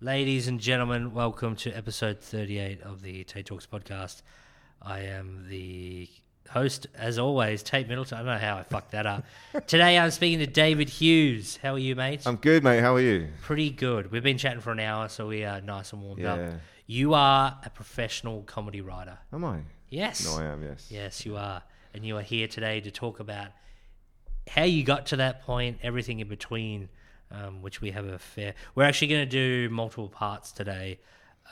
Ladies and gentlemen, welcome to episode 38 of the Tate Talks podcast. I am the host, as always, Tate Middleton. I don't know how I fucked that up. Today I'm speaking to David Hughes. How are you, mate? I'm good, mate. How are you? Pretty good. We've been chatting for an hour, so we are nice and warmed up. You are a professional comedy writer. Am I? Yes. No, I am. Yes. Yes, you are. And you are here today to talk about how you got to that point, everything in between, um, which we have a fair. We're actually going to do multiple parts today.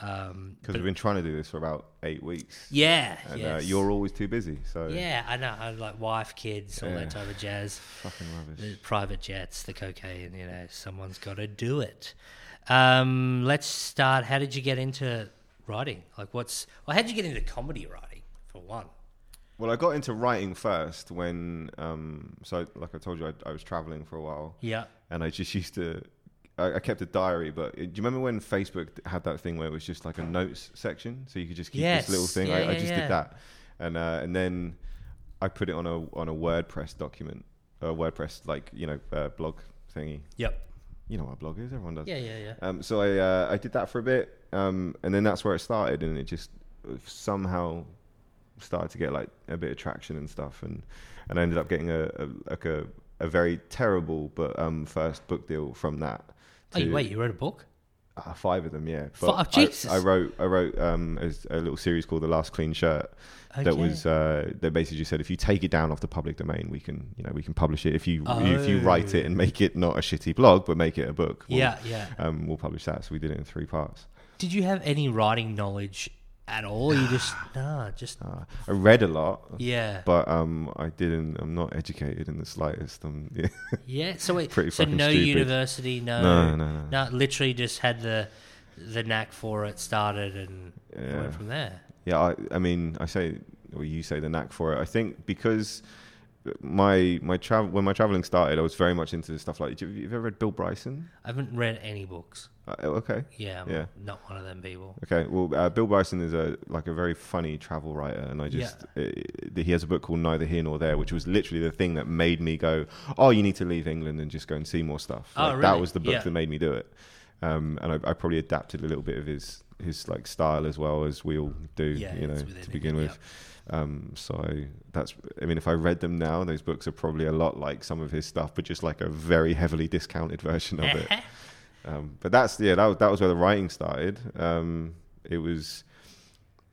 Um, Because we've been trying to do this for about eight weeks. yeah, And yes. uh, you're always too busy. So Yeah, I know. I like wife, kids, all Yeah. that type of jazz. fucking rubbish. The private jets, the cocaine. You know, someone's got to do it. Um, let's start. How did you get into writing? Like, what's well? How did you get into comedy writing? For one. Well, I got into writing first when, um, so like I told you, I, I was traveling for a while, Yeah. And I just used to. I, I kept a diary, but uh, do you remember when Facebook had that thing where it was just like a notes section, so you could just keep Yes. this little thing? Yeah, I, I yeah, just yeah. did that, and uh, and then I put it on a on a WordPress document, a WordPress like you know uh, blog thingy. Yep. You know what a blog is? Everyone does. Yeah, yeah, yeah. Um, so I uh, I did that for a bit, um, and then that's where it started, and it just somehow started to get like a bit of traction and stuff, and and I ended up getting a, a like a, a very terrible but um, first book deal from that. Oh, wait, you wrote a book? uh, five of them, yeah. Five? I- Jesus. I, wrote I wrote um, a, a little series called The Last Clean Shirt that was uh, that basically just said if you take it down off the public domain, we can you know we can publish it. If you if you write it Oh. and make it not a shitty blog but make it a book, we'll, Yeah, yeah. um, we'll publish that. So we did it in three parts. Did you have any writing knowledge at all? You just nah, just Uh, I read a lot, yeah, but um, I didn't. I'm not educated in the slightest. I'm, yeah. yeah. So wait, pretty so no stupid. university, no, No, no, no. no, literally just had the the knack for it, started, and Yeah. went from there. Yeah, I, I mean, I say, or you say the knack for it. I think because my my travel when my traveling started, I was very much into stuff like. Have you ever read Bill Bryson? I haven't read any books. Uh, okay, Yeah, I'm Yeah. not one of them people. okay. Well, uh, Bill Bryson is a like a very funny travel writer, and I just uh, he has a book called Neither Here Nor There, which was literally the thing that made me go, "Oh, you need to leave England and just go and see more stuff." Oh, Like, That was the book Yeah. that made me do it, um, and I, I probably adapted a little bit of his his like style as well as we all do, Yeah, you know, to begin with. Um, so that's, I mean, if I read them now, those books are probably a lot like some of his stuff, but just like a very heavily discounted version of it. Um, but that's yeah, that was, that was where the writing started. Um, it was.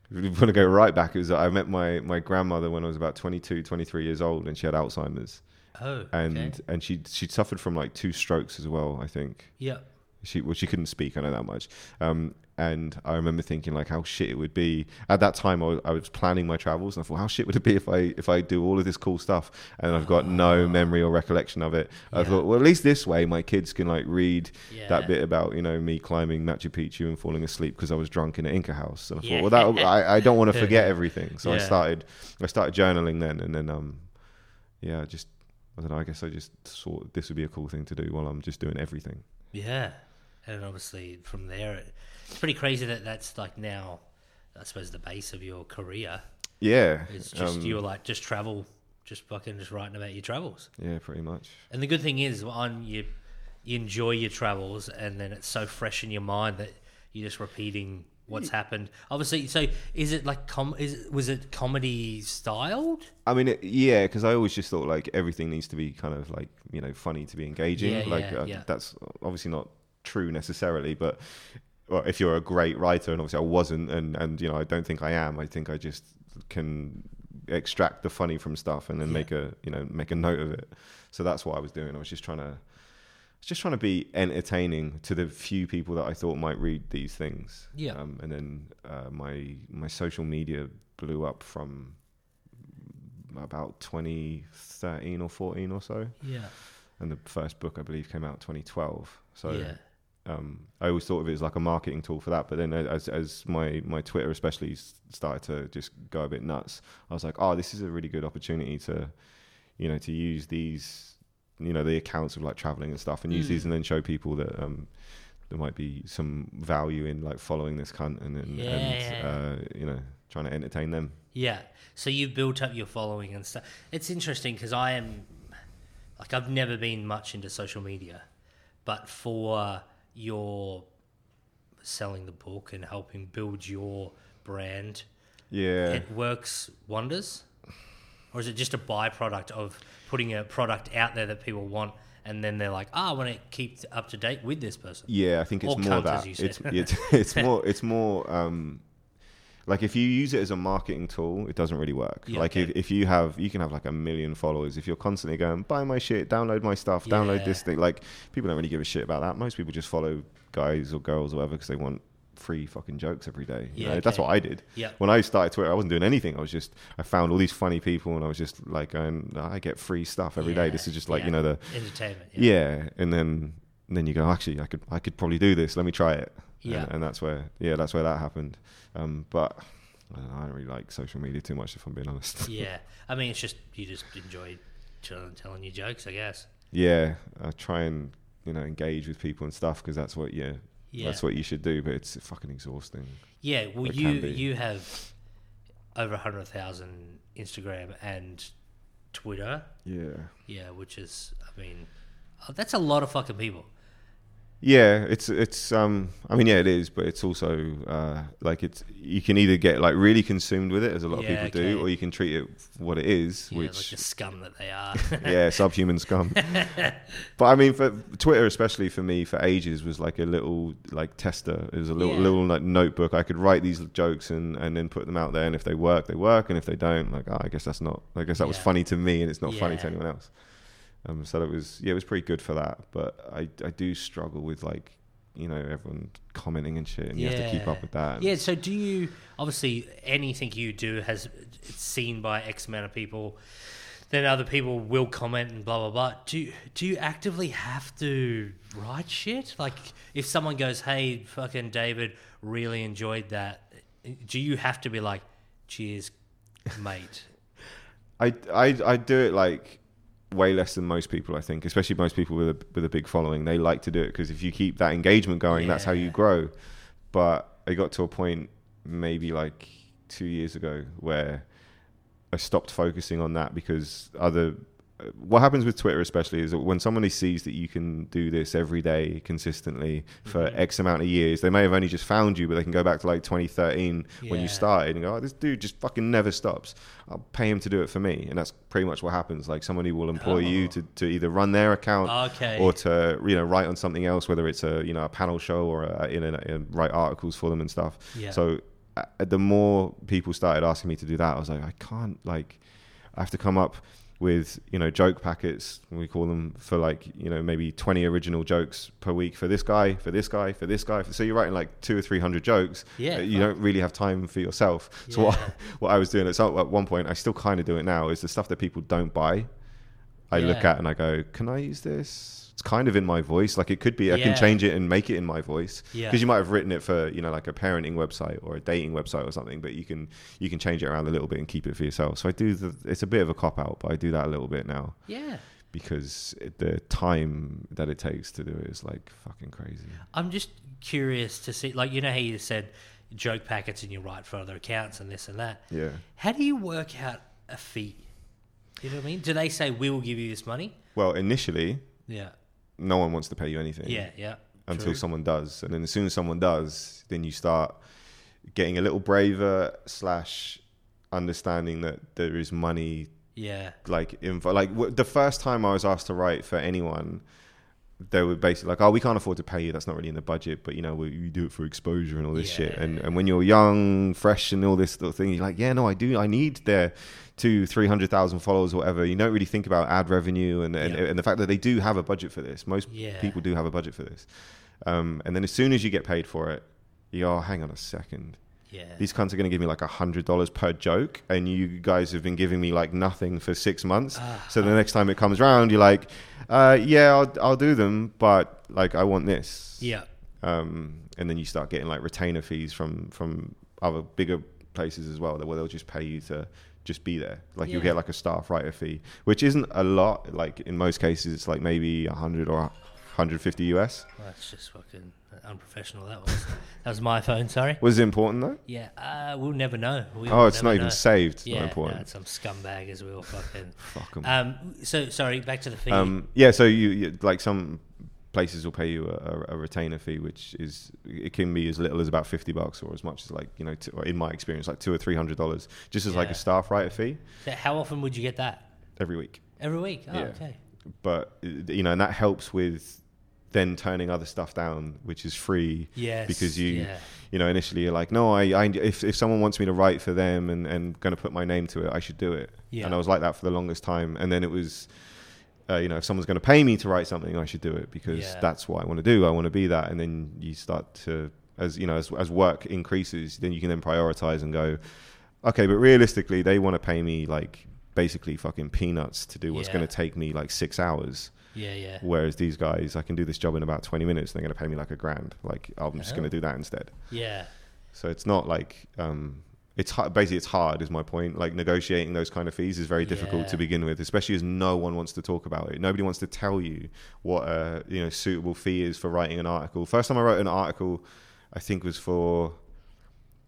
If you want to go right back, it was I met my, my grandmother when I was about 22, 23 years old, and she had Alzheimer's, Oh, and okay. and she she'd suffered from like two strokes as well, I think. yeah, She well, she couldn't speak. I know that much. Um, and I remember thinking like how shit it would be at that time. I was, I was planning my travels, and I thought how shit would it be if I if I do all of this cool stuff and I've got no memory or recollection of it. I Yeah. thought well at least this way my kids can like read yeah. that bit about you know me climbing Machu Picchu and falling asleep because I was drunk in an Inca house. And I Yeah. thought well that I, I don't want to forget everything, so I started I started journaling then, and then um yeah I just. I don't know. I guess I just thought this would be a cool thing to do while I'm just doing everything. Yeah, and obviously from there, it, it's pretty crazy that that's like now, I suppose, the base of your career. Yeah, It's just um, you were like just travel, just fucking just writing about your travels. Yeah, pretty much. And the good thing is, on you, you enjoy your travels, and then it's so fresh in your mind that you're just repeating what's happened. Obviously, so is it like com? Is was it comedy styled? I mean, it, yeah, because I always just thought like everything needs to be kind of like you know funny to be engaging. Yeah, like yeah, uh, yeah. that's obviously not true necessarily, but well, if you're a great writer, and obviously I wasn't, and and you know I don't think I am. I think I just can extract the funny from stuff and then Yeah. make a you know make a note of it. So that's what I was doing. I was just trying to. I was Just trying to be entertaining to the few people that I thought might read these things. Yeah. Um, and then uh, my my social media blew up from about 2013 or 14 or so. Yeah, And the first book, I believe, came out 2012. So yeah, um, I always thought of it as like a marketing tool for that. But then as, as my, my Twitter especially started to just go a bit nuts, I was like, oh, this is a really good opportunity to, you know, to use these, you know, the accounts of like traveling and stuff and use Mm. these and then show people that, um, there might be some value in like following this cunt and, and, Yeah, and uh, you know, trying to entertain them. yeah. So you've built up your following and stuff. It's interesting because I am, like, I've never been much into social media, but for your selling the book and helping build your brand, Yeah. it works wonders? Or is it just a byproduct of putting a product out there that people want and then they're like, oh, I want to keep up to date with this person? Yeah, I think it's Or more cunt, as that you said. it's it's it's more it's more um like if you use it as a marketing tool, it doesn't really work. Yeah, like if, okay. if you have you can have like a million followers. If you're constantly going, buy my shit, download my stuff, download this thing, like people don't really give a shit about that. Most people just follow guys or girls or whatever because they want free fucking jokes every day. you Yeah, know? That's what I did. Yeah. When I started Twitter, I wasn't doing anything. I was just I found all these funny people and I was just like going, I get free stuff every day. This is just like, Yeah. you know, the entertainment. yeah, and then and then you go, actually, I could I could probably do this. Let me try it. Yeah. and, and that's where yeah, that's where that happened. Um, but I don't, know, I don't really like social media too much, if I'm being honest. yeah. I mean, it's just you just enjoy telling, telling your jokes, I guess. yeah, I try and you know engage with people and stuff because that's what yeah, Yeah. that's what you should do. But it's fucking exhausting. Yeah. Well, It you you have over a hundred thousand Instagram and Twitter. Yeah. Yeah, which is, I mean, oh, that's a lot of fucking people. Yeah, it's it's um I mean yeah it is, but it's also uh like it's you can either get like really consumed with it as a lot Yeah, of people okay. do, or you can treat it what it is, Yeah, which like the scum that they are. yeah, subhuman scum. but I mean, for Twitter, especially for me, for ages was like a little like tester. It was a little Yeah. little like notebook. I could write these jokes and and then put them out there. And if they work, they work. And if they don't, like oh, I guess that's not. I guess that was funny to me, and it's not funny to anyone else. Um, so that was yeah, it was pretty good for that. But I I do struggle with like you know everyone commenting and shit, and you have to keep up with that. Yeah. So, do you obviously anything you do has it's seen by X amount of people? Then other people will comment and blah blah blah. Do you, do you actively have to write shit? Like, if someone goes, "Hey, fucking David, really enjoyed that," do you have to be like, "Cheers, mate"? I, I I do it like way less than most people. I think, especially most people with a with a big following, they like to do it because if you keep that engagement going, that's how you grow. But I got to a point maybe like two years ago where I stopped focusing on that because other. What happens with Twitter, especially, is that when somebody sees that you can do this every day consistently for Mhm. X amount of years, they may have only just found you, but they can go back to like 2013 when you started and go, oh, this dude just fucking never stops. I'll pay him to do it for me. And that's pretty much what happens. Like somebody will employ you Oh. to, to either run their account Okay. or to, you know, write on something else, whether it's a, you know, a panel show or a, in a, in write articles for them and stuff. yeah. So uh, the more people started asking me to do that, I was like, I can't like, I have to come up with you know joke packets we call them for like you know maybe 20 original jokes per week for this guy for this guy for this guy. So you're writing like two or three hundred jokes Yeah, you don't really have time for yourself. So what, Yeah. what i was doing at, some, at one point i still kind of do it now is the stuff that people don't buy i look at and i go can i use this it's kind of in my voice like it could be i Yeah. can change it and make it in my voice Yeah. because you might have written it for you know like a parenting website or a dating website or something but you can you can change it around a little bit and keep it for yourself so i do the it's a bit of a cop out but i do that a little bit now yeah. because it, the time that it takes to do it is like fucking crazy I'm just curious to see, like, you know how you said joke packets and you write for other accounts and this and that. yeah How do you work out a fee? You know what I mean? Do they say we will give you this money? well initially Yeah, no one wants to pay you anything yeah, yeah. until True. someone does. And then as soon as someone does then you start getting a little braver slash understanding that there is money Yeah, like info like w- the first time I was asked to write for anyone they were basically like oh we can't afford to pay you. That's not really in the budget but you know we, you do it for exposure and all this shit. And and when you're young fresh and all this sort of thing you're like yeah no I do. I need their two three hundred thousand followers or whatever you don't really think about ad revenue and and, Yeah. and the fact that they do have a budget for this most Yeah. people do have a budget for this um, and then as soon as you get paid for it you go oh, hang on a second yeah. these cunts are going to give me like a hundred dollars per joke, and you guys have been giving me like nothing for six months. Ah. so the next time it comes around, you're like, uh, "Yeah, I'll, I'll do them, but like I want this." yeah, Um, and then you start getting like retainer fees from from other bigger places as well, where they'll just pay you to just be there. Like you Yeah. get like a staff writer fee, which isn't a lot. Like in most cases, it's like maybe a hundred or 150 US. Well, that's just fucking unprofessional. That was. that was my phone. Sorry. Was it important though? Yeah, uh, we'll never know. We Oh, it's never not even saved. It's Yeah, not important. no, some scumbag as well. Fucking. Fuck 'em. Um. So sorry. Back to the fee. Um, yeah, so you, you like some places will pay you a, a, retainer fee, which is it can be as little as about fifty bucks, or as much as like you know, t- or in my experience, like two or three hundred dollars, just as like a staff writer fee So how often would you get that? every week. Every week? Oh, Yeah. okay. But uh, you know, and that helps with then turning other stuff down, which is free. Yes. Because you- Yeah. You know, initially you're like, no, I, I if if someone wants me to write for them and and going to put my name to it, I should do it. Yeah. And I was like that for the longest time, and then it was. Uh, you know, if someone's going to pay me to write something, I should do it because Yeah. that's what I want to do. I want to be that, and then you start to, as you know, as as work increases, then you can then prioritize and go, okay, but realistically, they want to pay me like basically fucking peanuts to do what's Yeah. going to take me like six hours. Yeah, yeah. Whereas these guys, I can do this job in about 20 minutes and they're going to pay me like a grand. Like, I'm just Oh. going to do that instead. Yeah. So it's not like, um, it's hard, basically it's hard is my point. Like negotiating those kind of fees is very difficult Yeah. to begin with, especially as no one wants to talk about it. Nobody wants to tell you what a you know suitable fee is for writing an article. First time I wrote an article, I think was for,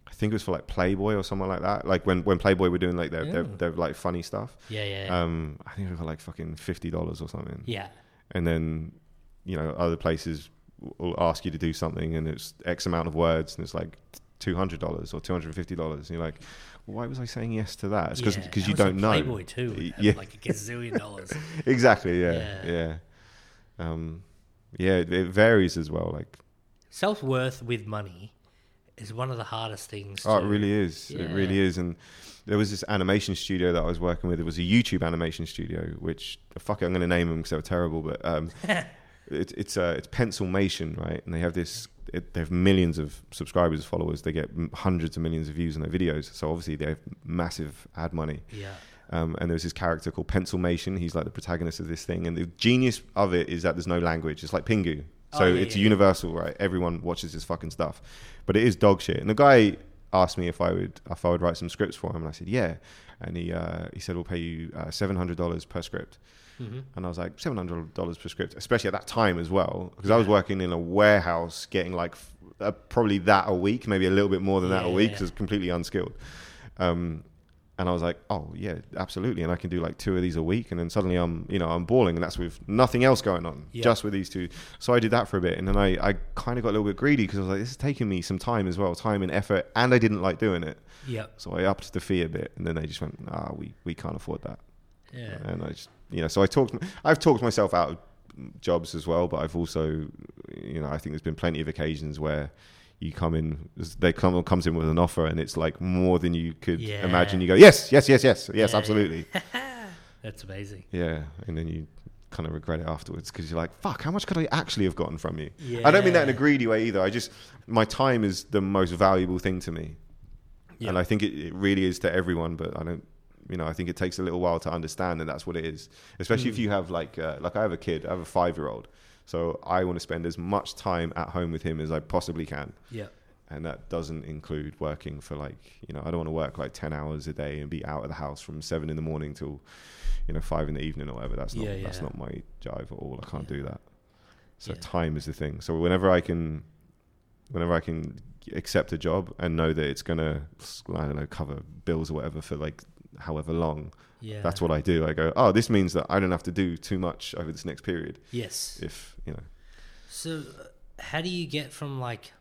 I think it was for like Playboy or something like that. Like when when Playboy were doing like their their, their like funny stuff. Yeah, yeah. Um, I think it was like fucking fifty dollars or something yeah. and then you know other places will ask you to do something and it's x amount of words and it's like $200 or $250 you're like why was i saying yes to that it's because yeah. because you don't know Playboy too. Yeah. Like a gazillion dollars. exactly yeah Yeah. yeah um yeah it, it varies as well like Self worth with money is one of the hardest things. oh it really is it really is and there was this animation studio that i was working with it was a youtube animation studio which fuck it i'm going to name them because they were terrible but um it, it's uh, it's Pencilmation, right? And they have this. It, they have millions of subscribers, followers. They get hundreds of millions of views on their videos. So obviously they have massive ad money. Yeah. Um, and there's this character called Pencilmation. He's like the protagonist of this thing. And the genius of it is that there's no language. It's like Pingu. So Oh, yeah, it's yeah, yeah. universal, right? Everyone watches this fucking stuff. But it is dog shit. And the guy asked me if I would if I would write some scripts for him, and I said yeah. And he uh, he said we'll pay you uh, seven hundred dollars per script. hmm And I was like, seven hundred dollars per script, especially at that time as well, because I was working in a warehouse, getting like f- uh, probably that a week, maybe a little bit more than that a week, yeah. because was completely unskilled. Um, and I was like, oh yeah, absolutely, and I can do like two of these a week, and then suddenly I'm, you know, I'm balling, and that's with nothing else going on, Yeah. just with these two. So I did that for a bit, and then I, I kind of got a little bit greedy because I was like, this is taking me some time as well, time and effort, and I didn't like doing it, Yep. so I upped the fee a bit, and then they just went, ah, we we can't afford that. Yeah. And I just, you know, so I talked, I've talked myself out of jobs as well, but I've also, you know, I think there's been plenty of occasions where you come in, they come comes in with an offer and it's like more than you could Yeah. imagine. You go, yes, yes, yes, yes, yes, Yeah. absolutely. That's amazing. Yeah. And then you kind of regret it afterwards because you're like, fuck, how much could I actually have gotten from you? I don't mean that in a greedy way either. I just, my time is the most valuable thing to me. Yeah. And I think it, it really is to everyone, but I don't, you know, I think it takes a little while to understand that that's what it is. Especially if Mm. you have like, uh, like I have a kid, I have a five year old. So I want to spend as much time at home with him as I possibly can. Yeah. And that doesn't include working for like, you know, I don't want to work like 10 hours a day and be out of the house from seven in the morning till, you know, five in the evening or whatever. That's not, Yeah, that's not my jive at all. I can't Yeah. do that. So Yeah. time is the thing. So whenever I can, whenever I can accept a job and know that it's gonna, I don't know, cover bills or whatever for like however long, Yeah. that's what I do. I go, oh, this means that I don't have to do too much over this next period. Yes. If you know, So, uh, how do you get from like?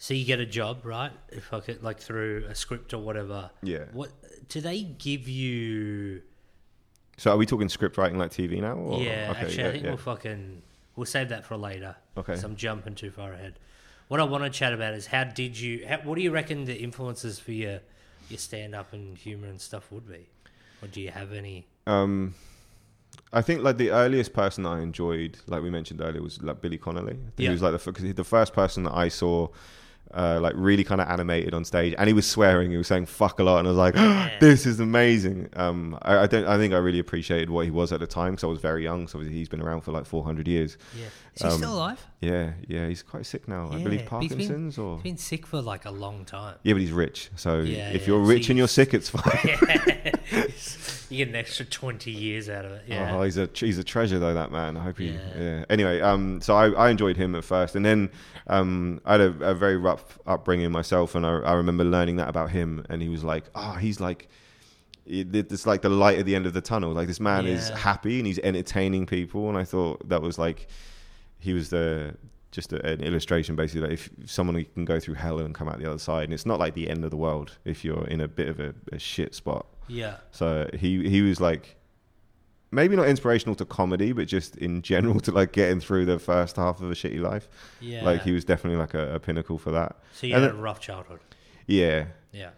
So you get a job, right? If I could, like through a script or whatever. yeah. What do they give you? So are we talking script writing like TV now? Or? yeah, Okay, actually, yeah, I think yeah. we'll fucking we'll save that for later. Okay. 'cause I'm jumping too far ahead. What I want to chat about is how did you? How, what do you reckon the influences for your your stand up and humor and stuff would be? Or do you have any? Um, I think like the earliest person I enjoyed, like we mentioned earlier, was like Billy Connolly. I think Yeah. He was like the because the first person that I saw. Uh, like really kind of animated on stage, and he was swearing. He was saying "fuck" a lot, and I was like, "This is amazing." Um, I, I don't. I think I really appreciated what he was at the time because I was very young. So obviously he's been around for like 400 years. Yeah, is he Um, still alive? Yeah, yeah. He's quite sick now. I Yeah, believe he's been- Parkinson's or He's been sick for like a long time. yeah, but he's rich. So Yeah, if you're so rich and you're sick, it's fine. you get an extra twenty years out of it. Yeah. Oh, he's a he's a treasure though. That man. I hope he. Yeah. Yeah. Anyway, um, so I, I enjoyed him at first, and then um, I had a, a very rough upbringing myself, and I, I remember learning that about him, and he was like, oh, he's like. it's like the light at the end of the tunnel. Like this man is happy and he's entertaining people, and I thought that was like he was the just a, an illustration, basically, that if someone can go through hell and come out the other side, and it's not like the end of the world if you're in a bit of a, a shit spot. Yeah. So he he was like maybe not inspirational to comedy, but just in general to like getting through the first half of a shitty life. Yeah. Like he was definitely like a, a pinnacle for that. So you and had a rough childhood. Yeah, Yeah.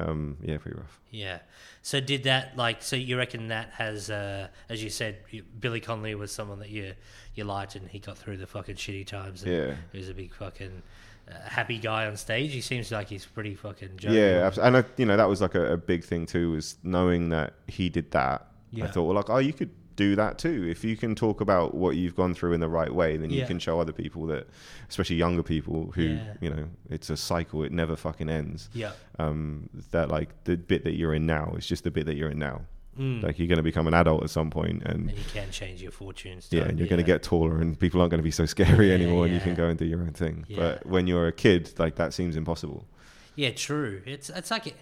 um, yeah, pretty rough. Yeah. So did that like? So you reckon that has, uh, as you said, you, Billy Connolly was someone that you you liked, and he got through the fucking shitty times. And Yeah. He was a big fucking uh, happy guy on stage. He seems like he's pretty fucking. Jovial. Yeah, and I, you know that was like a, a big thing too, was knowing that he did that. Yeah. I thought, well, like, oh, you could do that too if you can talk about what you've gone through in the right way. Then you Yeah. can show other people that, especially younger people who, Yeah. you know, it's a cycle; it never fucking ends. Yeah. Um, that like the bit that you're in now is just the bit that you're in now. Mm. Like you're going to become an adult at some point, and and you can change your fortunes. yeah, and you're you? going to get taller, and people aren't going to be so scary Yeah, anymore, and you can go and do your own thing. Yeah. But when you're a kid, like that seems impossible. Yeah, true. It's it's like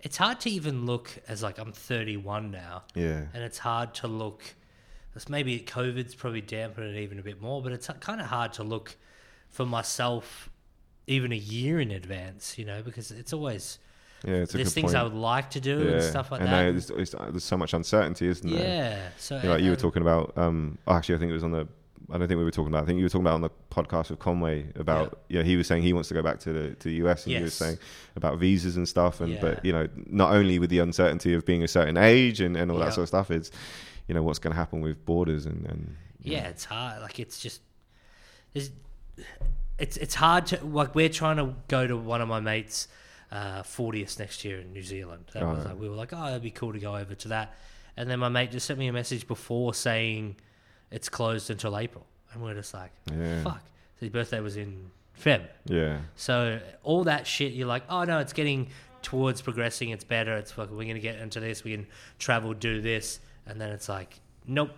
it's hard to even look as like I'm 31 now, Yeah, and it's hard to look. Maybe COVID's probably dampened it even a bit more, but it's kind of hard to look for myself even a year in advance, you know, because it's always yeah, it's a there's things point. I would like to do and stuff like and that. there's, there's, so much uncertainty, isn't there? yeah, so You know, like you were talking about. Um, oh, actually, I think it was on the. I don't think we were talking about. I think you were talking about on the podcast with Conway about. Yeah, he was saying he wants to go back to the to the US, and he was saying about visas and stuff. And Yeah. but you know, not only with the uncertainty of being a certain age and, and all Yeah. that sort of stuff, it's you know what's going to happen with borders and and you yeah, know. it's hard. Like it's just it's it's it's hard to like. We're trying to go to one of my mates' uh, 40th next year in New Zealand. That Oh, was like we were like, oh, it'd be cool to go over to that. And then my mate just sent me a message before saying it's closed until April, and we're just like, Yeah. fuck. So his birthday was in Feb. yeah. So all that shit, you're like, oh no, it's getting towards progressing. It's better. It's fucking. We're gonna get into this. We can travel, do this, and then it's like, nope.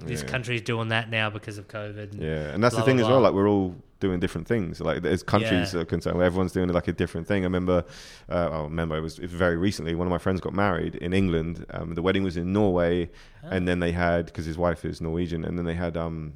This Yeah. country's doing that now because of COVID. and Yeah, and that's blah, the thing blah, as well. blah. Like we're all doing different things. Like as countries Yeah. are concerned, where everyone's doing like a different thing. I remember, uh, I remember it was, it was very recently. One of my friends got married in England. Um, the wedding was in Norway, Ah. and then they had because his wife is Norwegian, and then they had um,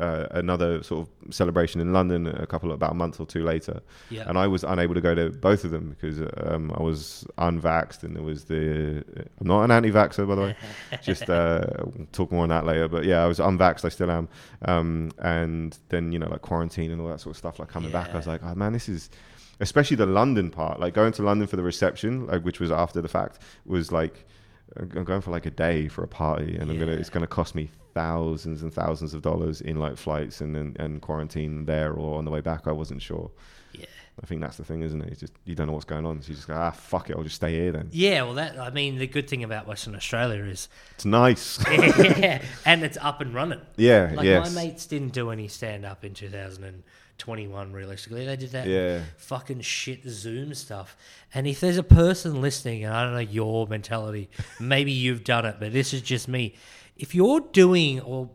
uh, another sort of celebration in London a couple about a month or two later. Yeah. And I was unable to go to both of them because um, I was unvaxxed, and there was the. I'm not an anti-vaxxer, by the way. Just uh, we'll talk more on that later. But yeah, I was unvaxxed. I still am. Um, and then you know, like quarantine and all that sort of stuff. Like coming back, I was like, oh man, this is. Especially the London part, like going to London for the reception, like which was after the fact, was like I'm going for like a day for a party, and I'm gonna it's gonna cost me thousands and thousands of dollars in like flights and, and and quarantine there or on the way back. I wasn't sure. Yeah. I think that's the thing, isn't it? It's just you don't know what's going on, so you just go, ah, fuck it, I'll just stay here then. Yeah, well, that I mean, the good thing about Western Australia is, It's nice. yeah, and it's up and running. yeah, Like yes, my mates didn't do any stand up in 2021. Realistically, they did that yeah, fucking shit Zoom stuff. And if there's a person listening, and I don't know your mentality, maybe you've done it, but this is just me. If you're doing or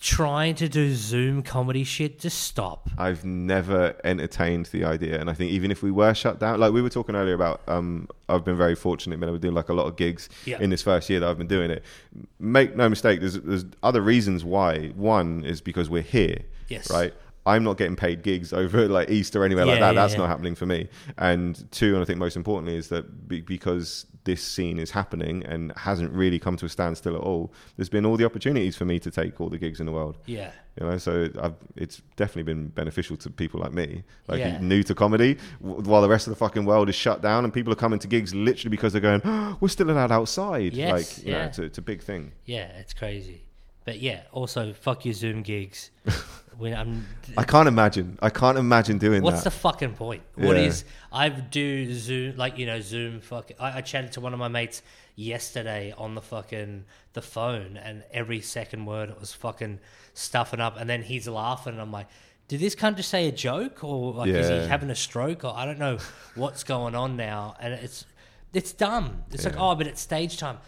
trying to do Zoom comedy shit, just stop. I've never entertained the idea, and I think even if we were shut down, like we were talking earlier about, um, I've been very fortunate, been able to do like a lot of gigs Yeah. in this first year that I've been doing it. Make no mistake, there's there's other reasons why. One is because we're here, Yes. right? I'm not getting paid gigs over like East or anywhere like that. yeah, That's yeah. not happening for me. And two, and I think most importantly, is that be- because this scene is happening and hasn't really come to a standstill at all, there's been all the opportunities for me to take all the gigs in the world. Yeah. You know, so I've, it's definitely been beneficial to people like me, like Yeah. new to comedy, w- while the rest of the fucking world is shut down and people are coming to gigs literally because they're going, oh, we're still allowed outside. Yes, like, you know, yeah. it's a, it's a big thing. Yeah, it's crazy. But yeah, also, fuck your Zoom gigs. when I'm, I can't imagine. I can't imagine doing What's that. the fucking point? What Yeah. is I do Zoom like you know Zoom fuck I, I chatted to one of my mates yesterday on the fucking the phone and every second word it was fucking stuffing up and then he's laughing and I'm like did this cunt just say a joke or like is he having a stroke or I don't know what's going on now and it's it's dumb. It's like oh but it's stage time.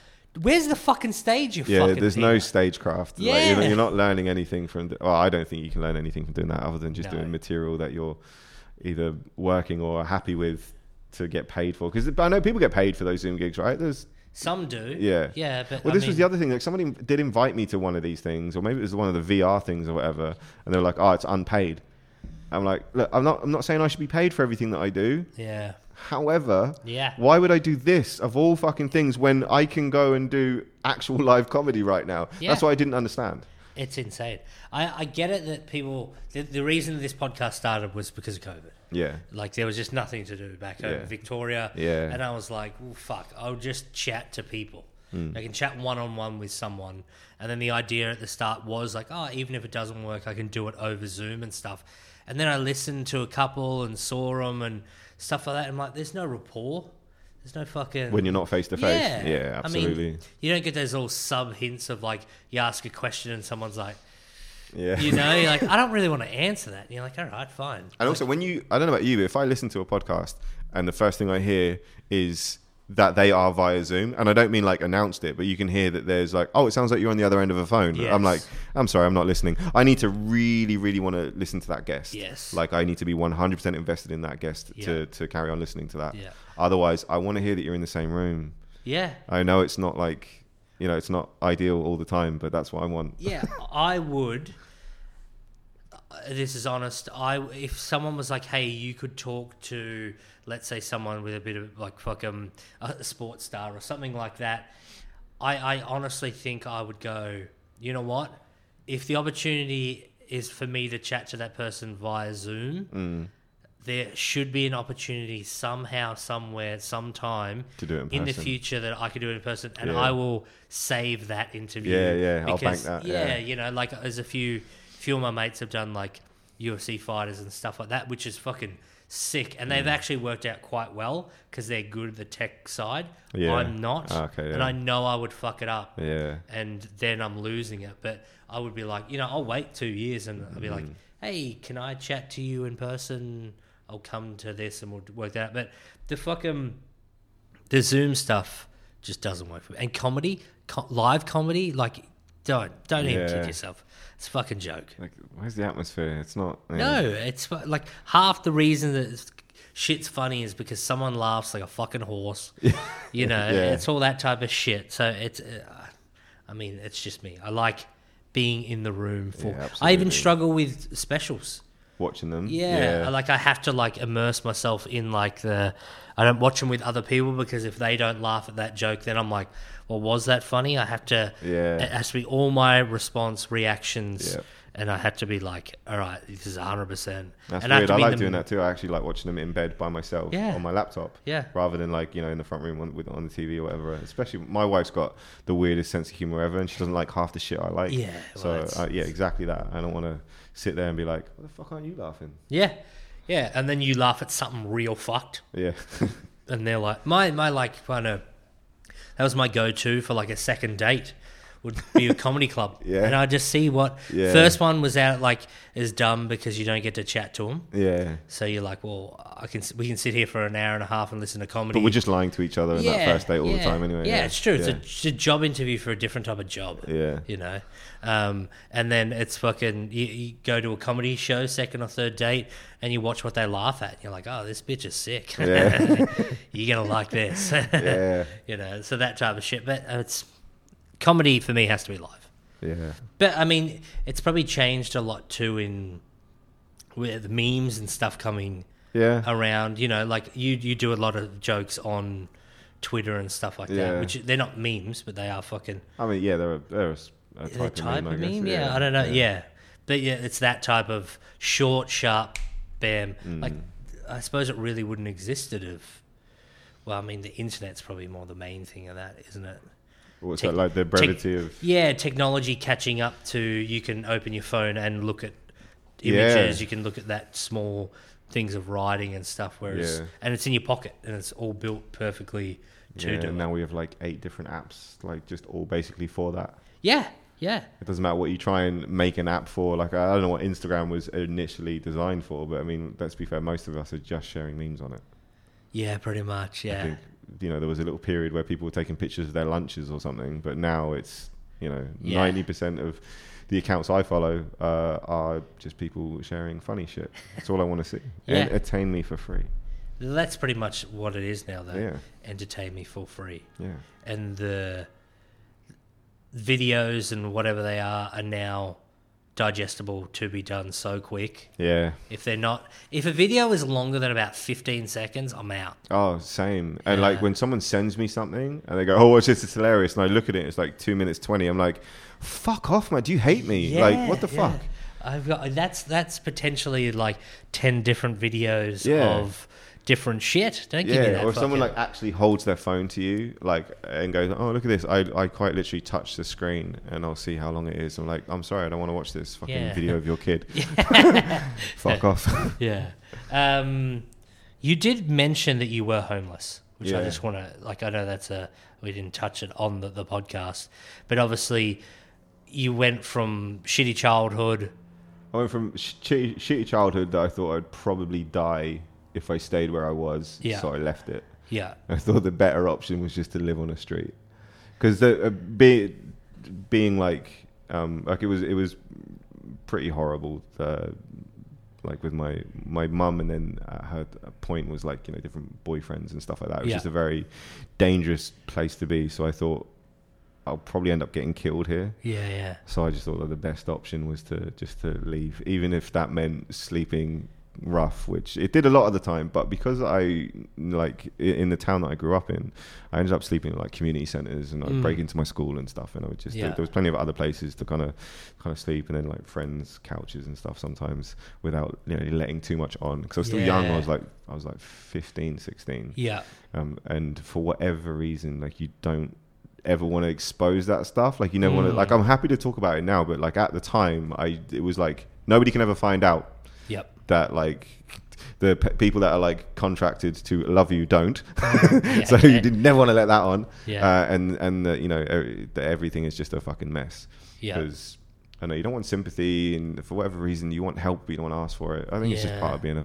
Where's the fucking stage you yeah, fucking there's no stagecraft. Like, you're, Yeah. not- you're not learning anything from. Well, I don't think you can learn anything from doing that other than just No. doing material that you're either working or happy with to get paid for. Because I know people get paid for those Zoom gigs, right? There's Some do. Yeah. Yeah, but Well, I this mean, was the other thing. Like somebody did invite me to one of these things, or maybe it was one of the VR things or whatever, and they were like, "Oh, it's unpaid." I'm like, "Look, I'm not. I'm not saying I should be paid for everything that I do. Yeah. However, Yeah. why would I do this of all fucking things when I can go and do actual live comedy right now? Yeah. That's what I didn't understand. It's insane. I, I get it that people. The, the reason this podcast started was because of COVID. Yeah. Like there was just nothing to do back home Yeah. in Victoria. Yeah. And I was like, well, fuck, I'll just chat to people. Hmm. I can chat one on one with someone. And then the idea at the start was like, oh, even if it doesn't work, I can do it over Zoom and stuff. And then I listened to a couple and saw them and stuff like that. I'm like, there's no rapport. There's no fucking. When you're not face to face. Yeah. Yeah, I mean, absolutely. you don't get those little sub hints of like, you ask a question and someone's like, yeah. you know, you're like, I don't really want to answer that. And you're like, all right, fine. And also, when you, I don't know about you, but if I listen to a podcast and the first thing I hear is that they are via Zoom, and I don't mean like announced it, but you can hear that there's like, oh, it sounds like you're on the other end of a phone. Yes. I'm like, I'm sorry, I'm not listening. I need to really, really want to listen to that guest. Yes. Like, I need to be 100% invested in that guest Yeah. to, to carry on listening to that. Yeah. Otherwise, I want to hear that you're in the same room. Yeah. I know it's not like, you know, it's not ideal all the time, but that's what I want. Yeah, I would. This is honest. I if someone was like, "Hey, you could talk to, let's say, someone with a bit of like fucking a sports star or something like that," I, I honestly think I would go. You know what? If the opportunity is for me to chat to that person via Zoom, Mm. there should be an opportunity somehow, somewhere, sometime To do it in in the future that I could do it in person, and Yeah. I will save that interview. Yeah, yeah, I'll bank that, Yeah, yeah. you know, like there's a few, few of my mates have done like UFC fighters and stuff like that, which is fucking sick, and Mm. they've actually worked out quite well because they're good at the tech side. Yeah. I'm not, Okay, yeah. and. I know I would fuck it up, Yeah. and then I'm losing it. But I would be like, you know, I'll wait two years, and I'll be like, Mm. hey, can I chat to you in person? I'll come to this and we'll work that out. But the fucking the Zoom stuff just doesn't work for me. And comedy, co- live comedy, like don't don't even kid yourself. It's a fucking joke. Like, where's the atmosphere? It's not. yeah. No, it's like half the reason that it's- shit's funny is because someone laughs like a fucking horse. You know, Yeah. it's all that type of shit. So it's, uh, I mean, it's just me. I like being in the room for. Yeah, I even struggle with specials. Watching them. Yeah, I like I have to like immerse myself in like the. I don't watch them with other people because if they don't laugh at that joke, then I'm like, well, was that funny? I have to. Yeah. It has to be all my response reactions, Yeah. and I had to be like, all right, this is 100. percent That's and weird. to I like doing that too. I actually like watching them in bed by myself Yeah. on my laptop. Yeah. Rather than like you know in the front room on, with on the TV or whatever. Especially my wife's got the weirdest sense of humor ever, and she doesn't like half the shit I like. Yeah, well, So uh, yeah, exactly that. I don't want to sit there and be like, "What the fuck aren't you laughing?" Yeah, yeah, and then you laugh at something real fucked, Yeah. and they're like, my my like kind of. That was my go-to for like a second date. Would be a comedy club, Yeah. and I just see what Yeah. first one was out like is dumb because you don't get to chat to them. yeah. So you're like, well, I can we can sit here for an hour and a half and listen to comedy. But we're just lying to each other in that first date all the time anyway. Yeah, it's true. It's, a, it's a job interview for a different type of job. Yeah. You know, um, and then it's fucking. You, you go to a comedy show, second or third date, and you watch what they laugh at. You're like, oh, this bitch is sick. Yeah. you're gonna like this. Yeah. You know, so that type of shit. But it's comedy for me has to be live. Yeah. But I mean, it's probably changed a lot too in with memes and stuff coming Yeah. around. You know, like you you do a lot of jokes on Twitter and stuff like that, which they're not memes, but they are fucking I mean, yeah, they're a, they're a, a type, type of meme. of meme. Yeah, I don't know. Yeah. but yeah, it's that type of short, sharp, bam. Mm. Like I suppose it really wouldn't existed if. Well, I mean, the internet's probably more the main thing of that, isn't it? What's Tech- that like? The tech- brevity of. Yeah, technology catching up to you can open your phone and look at Yeah. images. You can look at that small things of writing and stuff. Whereas, Yeah. and it's in your pocket and it's all built perfectly to Yeah, do. and now we have like eight different apps, like just all basically for that. Yeah, yeah, It doesn't matter what you try and make an app for. Like I don't know what Instagram was initially designed for, but I mean, let's be fair, most of us are just sharing memes on it. yeah, pretty much. Yeah, you know there was a little period where people were taking pictures of their lunches or something, but now it's you know Yeah. ninety percent of the accounts I follow uh, are just people sharing funny shit. That's all I want to see. Yeah. Entertain me for free. That's pretty much what it is now, though. Yeah. Entertain me for free. Yeah. and the videos and whatever they are are now digestible to be done so quick. Yeah. If they're not, if a video is longer than about 15 seconds, I'm out. Oh, same. And like when someone sends me something and they go, "Oh, watch this, it's hilarious," and I look at it, it's like two minutes twenty. I'm like, "Fuck off, man! Do you hate me? like, what the yeah. fuck?" I've got that's that's potentially like 10 different videos Yeah. of different shit. Don't give me Yeah, that. or if someone fucking- like actually holds their phone to you, like, and goes, "Oh, look at this!" I, I quite literally touch the screen and I'll see how long it is. I'm like, "I'm sorry, I don't want to watch this fucking Yeah. video of your kid." Fuck off. yeah. Um, you did mention that you were homeless, which I Yeah. just want to like. I know that's a we didn't touch it on the, the podcast, but obviously you went from shitty childhood. I went from sh- shitty childhood that I thought I'd probably die if I stayed where I was, Yeah. so I left it. Yeah, I thought the better option was just to live on a street, because the uh, be, being like um, like it was it was pretty horrible. Uh, like with my my mum, and then her point was like you know different boyfriends and stuff like that. It was Yeah. just a very dangerous place to be. So I thought I'll probably end up getting killed here. yeah, yeah, So I just thought that the best option was to just to leave, even if that meant sleeping rough, which it did a lot of the time. But because I like in the town that I grew up in, I ended up sleeping in like community centers, and I'd Mm. break into my school and stuff. And I would just Yeah. there was plenty of other places to kind of kind of sleep, and then like friends' couches and stuff sometimes without you know letting too much on. Because I was still young, I was like I was like 15, 16 yeah, um, and for whatever reason, like you don't ever want to expose that stuff. Like you never want to. Mm. Like I'm happy to talk about it now, but like at the time, I it was like nobody can ever find out yep. That like the people that are like contracted to love you don't. Yeah, so yeah. you never want to let that on. Yeah. Uh, and and you know er, that everything is just a fucking mess. Yeah. Because I know you don't want sympathy, and for whatever reason you want help, but you don't want to ask for it. I think it's just part of being a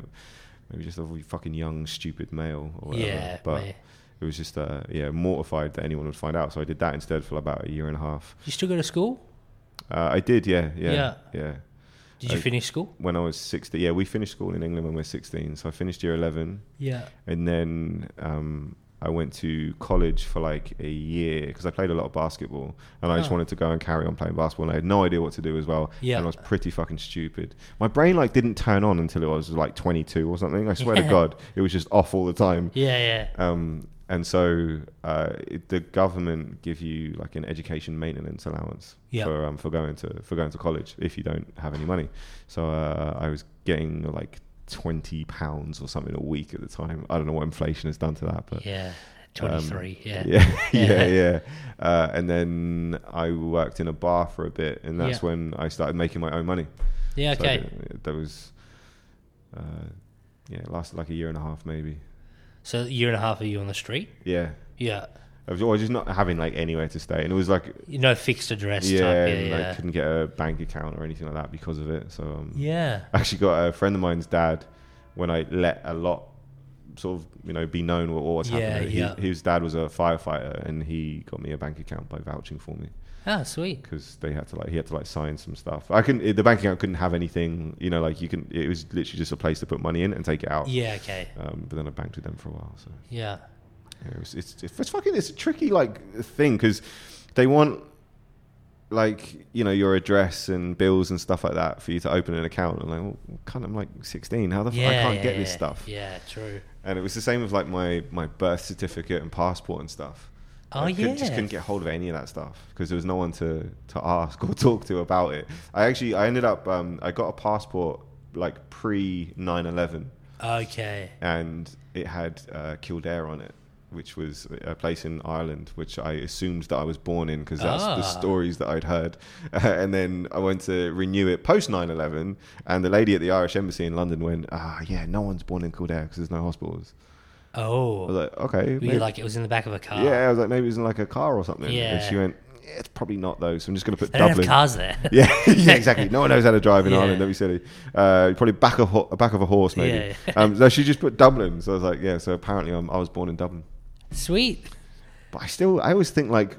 maybe just a fucking young stupid male or whatever. Yeah, but mate. it was just uh, yeah mortified that anyone would find out. So I did that instead for about a year and a half. You still go to school? Uh, I did, yeah, yeah, Yeah. Did you I- finish school? When I was sixteen, yeah, we finished school in England when we were sixteen. So I finished year eleven, Yeah. and then um, I went to college for like a year because I played a lot of basketball, and I just Oh. wanted to go and carry on playing basketball. And I had no idea what to do as well, Yeah. and I was pretty fucking stupid. My brain like didn't turn on until I was like twenty two or something. I swear to God, it was just off all the time. Yeah, yeah. Um, and so uh, it, the government give you like an education maintenance allowance Yeah. for um, for going to for going to college if you don't have any money. So uh, I was getting like twenty pounds or something a week at the time. I don't know what inflation has done to that, but Yeah. um, 23. yeah. yeah, yeah, Yeah. yeah. Uh, and then I worked in a bar for a bit, and that's Yeah. when I started making my own money. Yeah, okay. th- that was. Uh, yeah, it lasted like a year and a half, maybe. So a year and a half of you on the street? Yeah, Yeah. I was, just not having like anywhere to stay, and it was like You know, fixed address yeah, type. Yeah, and, like couldn't get a bank account or anything like that because of it. So um, yeah. I actually got a friend of mine's dad when I let a lot sort of you know be known what, what was Yeah, happening. He- yeah. his dad was a firefighter, and he got me a bank account by vouching for me Ah, sweet. because they had to like he had to like sign some stuff. I couldn't. The bank account couldn't have anything. You know, like you can. It was literally just a place to put money in and take it out. Yeah, okay. Um, but then I banked with them for a while. So. Yeah. Yeah, it was, it's, it's fucking it's a tricky like thing because they want like you know your address and bills and stuff like that for you to open an account. And like, well, kind of like sixteen. How the Yeah. fuck I can't yeah, get this stuff? Yeah, true. And it was the same with like my my birth certificate and passport and stuff. Oh, I couldn't- just couldn't get hold of any of that stuff because there was no one to to ask or talk to about it. I actually I ended up um, I got a passport like pre 9-11 Okay. and it had uh, Kildare on it, which was a place in Ireland, which I assumed that I was born in because that's the Ah. stories that I'd heard. and then I went to renew it post 9/11, and the lady at the Irish embassy in London went, "Ah, yeah, no one's born in Kildare because there's no hospitals." I was Oh. like, "Okay." Were you like it was in the back of a car? yeah, I was like, maybe it was in like a car or something. And Yeah. she went, yeah, "It's probably not though, so I'm just going to put They don't Dublin." have cars there. Yeah, yeah, exactly. No one knows how to drive in Yeah. Ireland. Don't be silly. Uh, probably back of ho- back of a horse, maybe. Yeah. um, no, she just put Dublin. So I was like, yeah. So apparently, I'm, I was born in Dublin. Sweet. But I still, I always think like,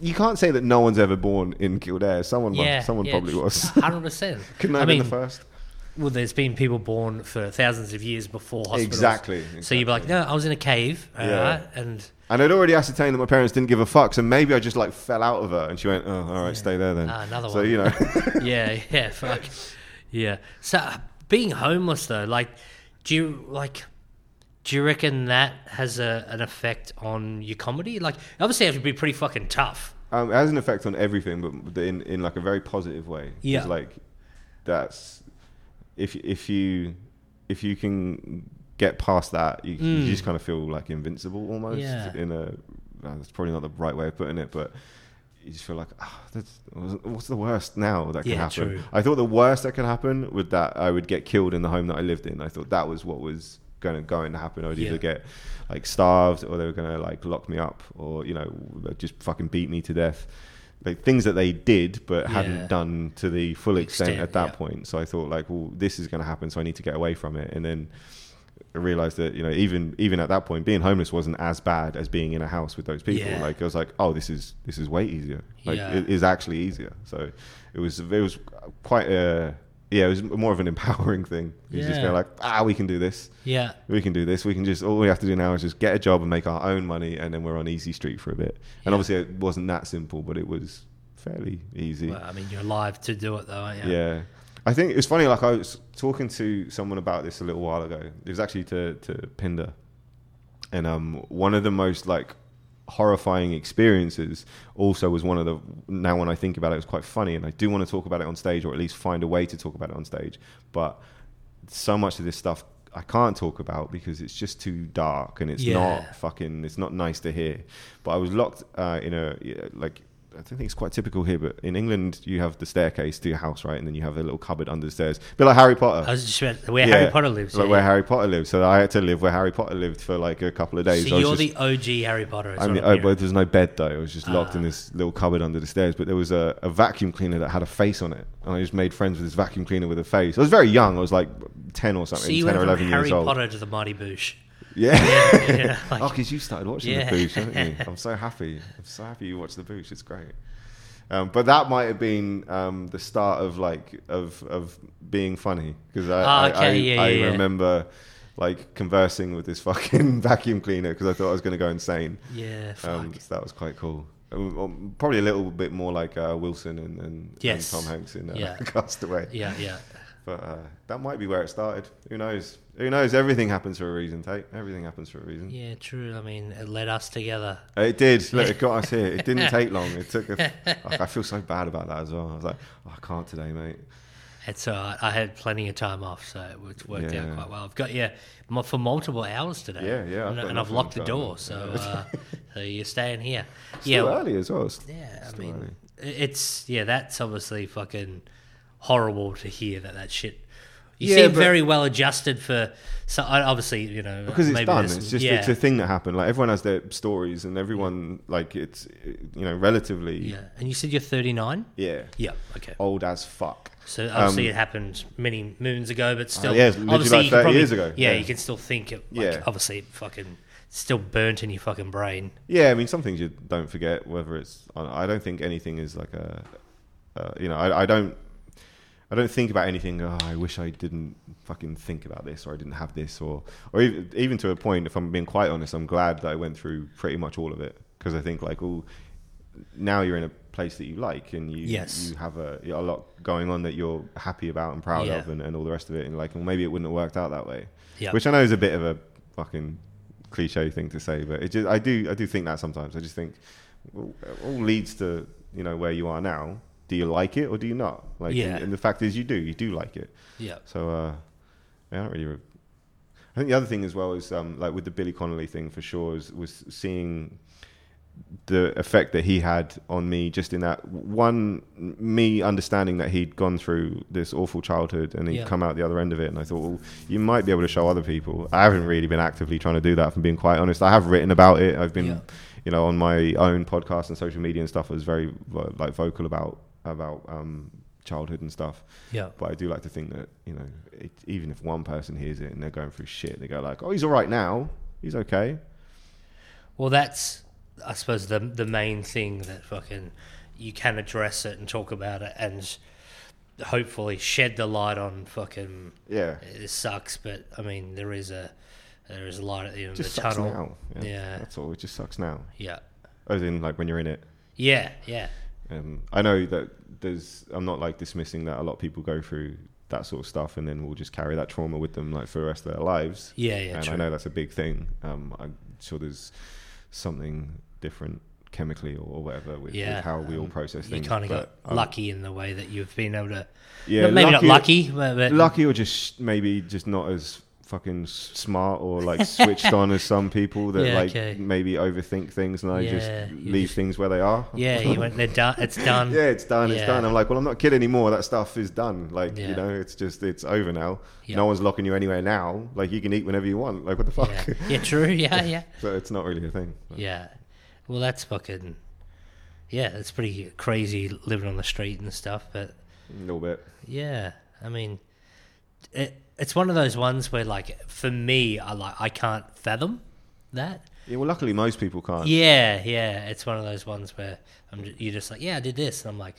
you can't say that no one's ever born in Kildare. Someone, Yeah. someone yeah, probably was. Hundred percent. Couldn't I I have been mean, the first? Well, there's been people born for thousands of years before hospitals. Exactly, So you'd be like, no, I was in a cave, Yeah. right, and And I'd already ascertained that my parents didn't give a fuck, so maybe I just like fell out of her, and she went, "Oh, all right, stay there then." Ah, another so one. you know, yeah, yeah, fuck, yeah. So uh, being homeless though, like, do you like? Do you reckon that has a, an effect on your comedy? Like, obviously, it has to be pretty fucking tough. um, it has an effect on everything, but in in like a very positive way. Yeah. like that's if if you if you can get past that, you, you just kind of feel like invincible almost. Mm. Yeah. In a that's probably not the right way of putting it, but you just feel like, that's, what's the worst now that can Yeah, happen? true. I thought the worst that could happen would that I would get killed in the home that I lived in. I thought that was what was going to going to happen. I would Yeah. either get like starved, or they were going to like lock me up, or you know, just fucking beat me to death. Like things that they did but Yeah. hadn't done to the full extent, Extent, at that yeah. point. So I thought like, well, this is going to happen, so I need to get away from it. And then I realized that you know even even at that point, being homeless wasn't as bad as being in a house with those people. Yeah. Like I was like, oh, this is this is way easier. Like it is actually easier. So it was it was quite a yeah, it was more of an empowering thing. You just Yeah. go like, ah, we can do this. Yeah, We can do this. We can just all we have to do now is just get a job and make our own money, and then we're on easy street for a bit. And Yeah. obviously, it wasn't that simple, but it was fairly easy. well, I mean, you're alive to do it though, aren't you? Yeah. I think it's funny. Like I was talking to someone about this a little while ago. It was actually to to Pinder, and um, one of the most like horrifying experiences also was one of the now when I think about it, it was quite funny, and I do want to talk about it on stage or at least find a way to talk about it on stage. But so much of this stuff I can't talk about because it's just too dark and it's Yeah. not fucking it's not nice to hear. But I was locked uh, in a like I don't think it's quite typical here, but in England you have the staircase to your house, right, and then you have a little cupboard under the stairs, a bit like Harry Potter. I was just about where Yeah, Harry Potter lives. like yeah. where Harry Potter lives. So I had to live where Harry Potter lived for like a couple of days. So you're just- the OG Harry Potter. I mean, oh, but there's no bed though. I was just locked in Ah. this little cupboard under the stairs. But there was a, a vacuum cleaner that had a face on it, and I just made friends with this vacuum cleaner with a face. I was very young. I was like ten or something, so you ten went or from eleven Harry years old. Potter to the Mighty Boosh. Yeah. Yeah, like- oh, because you started watching Yeah. the Boosh, haven't you? I'm so happy. I'm so happy you watched the Boosh. It's great. Um, but that might have been um, the start of like of of being funny because I, I, okay, I, yeah, I yeah, yeah. remember like conversing with this fucking vacuum cleaner because I thought I was going to go insane. Yeah, fuck. Um, so that was quite cool. Um, Probably a little bit more like uh, Wilson and, and, Yes. and Tom Hanks in uh, Yeah. Castaway. yeah, yeah. But uh, that might be where it started. Who knows? Who knows? Everything happens for a reason, Tate. Everything happens for a reason. Yeah, true. I mean, it led us together. It did. Look, it got us here. It didn't take long. It took. A, I feel so bad about that as well. I was like, oh, I can't today, mate. It's all right. I had plenty of time off, so it worked Yeah. out quite well. I've got you mo- for multiple hours today. Yeah, yeah, I've And, and I've locked the door, so uh, so you're staying here. Still yeah, early as well. Yeah. I mean, early. it's yeah. That's obviously fucking horrible to hear that that shit. You Yeah, seem very well adjusted for. So obviously, you know, because it's done. It's just yeah, it's a thing that happened. Like everyone has their stories, and everyone like it's you know relatively yeah. And you said you're 39. yeah, Yeah. Okay. old as fuck. So obviously Um, it happened many moons ago, but still, yeah, obviously like you can 30 probably, years ago. Yeah, Yeah. you can still think it. Like, Yeah. obviously, fucking still burnt in your fucking brain. Yeah, I mean, some things you don't forget. Whether it's, I don't think anything is like a, uh, you know, I, I don't, I don't think about anything. Oh, I wish I didn't fucking think about this, or I didn't have this, or, or even, even to a point. If I'm being quite honest, I'm glad that I went through pretty much all of it because I think like, oh, now you're in a place that you like, and you, Yes. you have a, a lot going on that you're happy about and proud Yeah. of, and, and all the rest of it. And like, well, maybe it wouldn't have worked out that way. Yeah. Which I know is a bit of a fucking cliche thing to say, but it just I do I do think that sometimes. I just think well, it all leads to you know where you are now. Do you like it or do you not? Like, Yeah. and, the fact is, you do. You do like it. Yeah. So uh, I don't really. Re- I think the other thing as well is um, like with the Billy Connolly thing for sure is, was seeing the effect that he had on me just in that one me understanding that he'd gone through this awful childhood and he'd Yeah. come out the other end of it and I thought well you might be able to show other people I haven't really been actively trying to do that if I'm being quite honest I have written about it I've been Yeah. you know on my own podcast and social media and stuff I was very like vocal about about um, childhood and stuff Yeah. but I do like to think that you know, it, even if one person hears it and they're going through shit, they go like, "Oh, he's all right now. He's okay." Well, that's I suppose the the main thing that fucking you can address it and talk about it, and hopefully shed the light on fucking. Yeah, It sucks, but I mean there is a there is a light at the end it of the sucks tunnel. now. Yeah, Yeah. that's all. It just sucks now. Yeah, As in, like when you're in it. yeah, yeah, Um, I know that there's. I'm not like dismissing that a lot of people go through that sort of stuff, and then will just carry that trauma with them like for the rest of their lives. yeah, yeah. and true. I know that's a big thing. Um, I'm sure there's something different chemically or whatever with, Yeah, with how we all um, process You things. kind of got um, lucky in the way that you've been able to. yeah, maybe not lucky, but, but lucky or just maybe just not as fucking smart or like switched on as some people that Yeah, like okay. maybe overthink things and I Yeah, just leave just- things where they are. yeah, you went. They're done. It's done. yeah, it's done. It's Yeah. done. I'm like, well, I'm not a kid anymore. That stuff is done. Like, you know, it's just it's over now. Yeah. No one's locking you anywhere now. Like, you can eat whenever you want. Like, what the fuck? yeah, true. Yeah, yeah, so it's not really a thing. yeah. Well, that's fucking. Yeah, it's pretty crazy living on the street and stuff, but A little bit. Yeah, I mean, it, it's one of those ones where, like, for me, I like I can't fathom that. Yeah. Well, luckily most people can't. Yeah, yeah, it's one of those ones where I'm you're just like, yeah, I did this, and I'm like,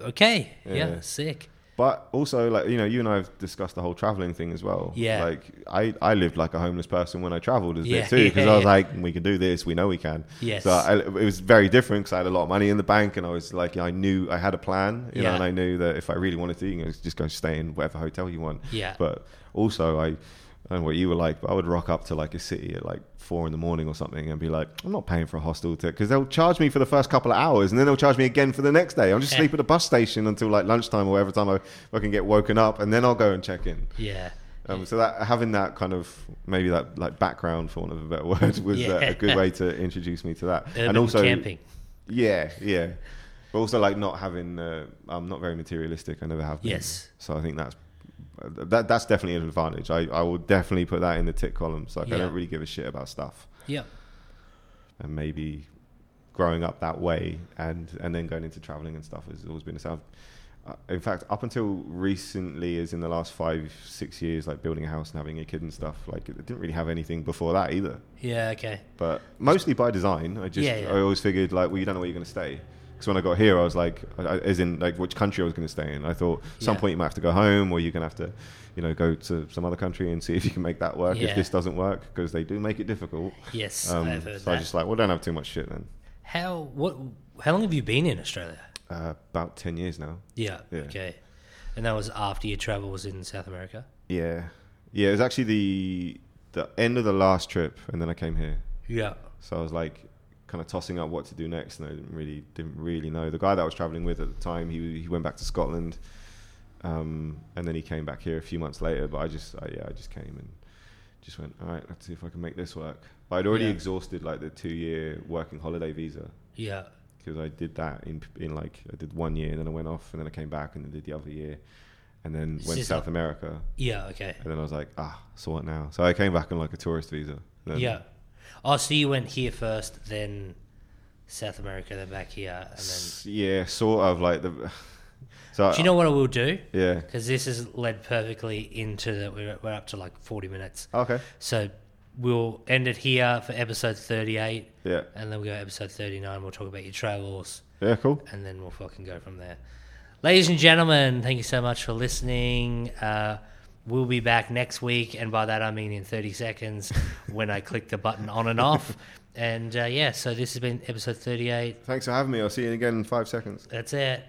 okay, yeah, Yeah. sick. But also, like you know, you and I have discussed the whole traveling thing as well. Yeah. Like I, I lived like a homeless person when I traveled as Yeah, bit too, because yeah, I was yeah. like, we can do this. We know we can. Yes. So I, it was very different because I had a lot of money in the bank, and I was like, I knew I had a plan, you know, Yeah. and I knew that if I really wanted to, you know, just go stay in whatever hotel you want. Yeah. But also, I. I don't know what you were like, but I would rock up to like a city at like four in the morning or something and be like, I'm not paying for a hostel to, because they'll charge me for the first couple of hours and then they'll charge me again for the next day. I'll just sleep at a bus station until like lunchtime or whatever time I, I can get woken up and then I'll go and check in. Yeah, Um, so that having that kind of maybe that like background for want of a better word was uh, Yeah. a good way to introduce me to that. urban and also camping. yeah, yeah. But also like not having uh, I'm not very materialistic. I never have been. Yes. So I think that's that that's definitely an advantage. I, I will definitely put that in the tick columns. Like I Yeah. don't really give a shit about stuff. Yeah, And maybe growing up that way and and then going into traveling and stuff has always been a sound. Uh, in fact, up until recently, as in the last five, six years, like building a house and having a kid and stuff, like it didn't really have anything before that either. yeah, okay, But mostly by design. I just, Yeah, yeah. I always figured like, well, you don't know where you're going to stay. Because when I got here, I was like, I, as in like which country I was going to stay in. I thought some Yeah. point you might have to go home, or you're going to have to, you know, go to some other country and see if you can make that work. Yeah. If this doesn't work, because they do make it difficult. yes, Um, I've heard so I that. just like, well, don't have too much shit then. How what? How long have you been in Australia? Uh, about ten years now. Yeah, Yeah. okay, and that was after your travels in South America. Yeah, yeah. It was actually the the end of the last trip, and then I came here. Yeah, So I was like, kind of tossing up what to do next, and I didn't really didn't really know. The guy that I was traveling with at the time, he he went back to Scotland, um, and then he came back here a few months later. But I just I, yeah, I just came and just went, all right, let's see if I can make this work. But I'd already Yeah. exhausted like the two year working holiday visa yeah, because I did that in in like I did one year, and then I went off, and then I came back and then did the other year, and then went is South America, yeah, okay, and then I was like, ah, so what now? So I came back on like a tourist visa. Then- yeah. Oh, so you went here first, then South America, then back here, and then. Yeah, sort of like the. So Do you know what I will do? Yeah. Because this has led perfectly into the. We're, we're up to like 40 minutes. Okay. So we'll end it here for episode 38, Yeah. and then we'll go episode 39. We'll talk about your travels, Yeah. Cool. and then we'll fucking go from there. Ladies and gentlemen, thank you so much for listening. Uh, we'll be back next week, and by that I mean in 30 seconds when I click the button on and off. And uh, yeah, so this has been episode 38. Thanks for having me. I'll see you again in five seconds. That's it.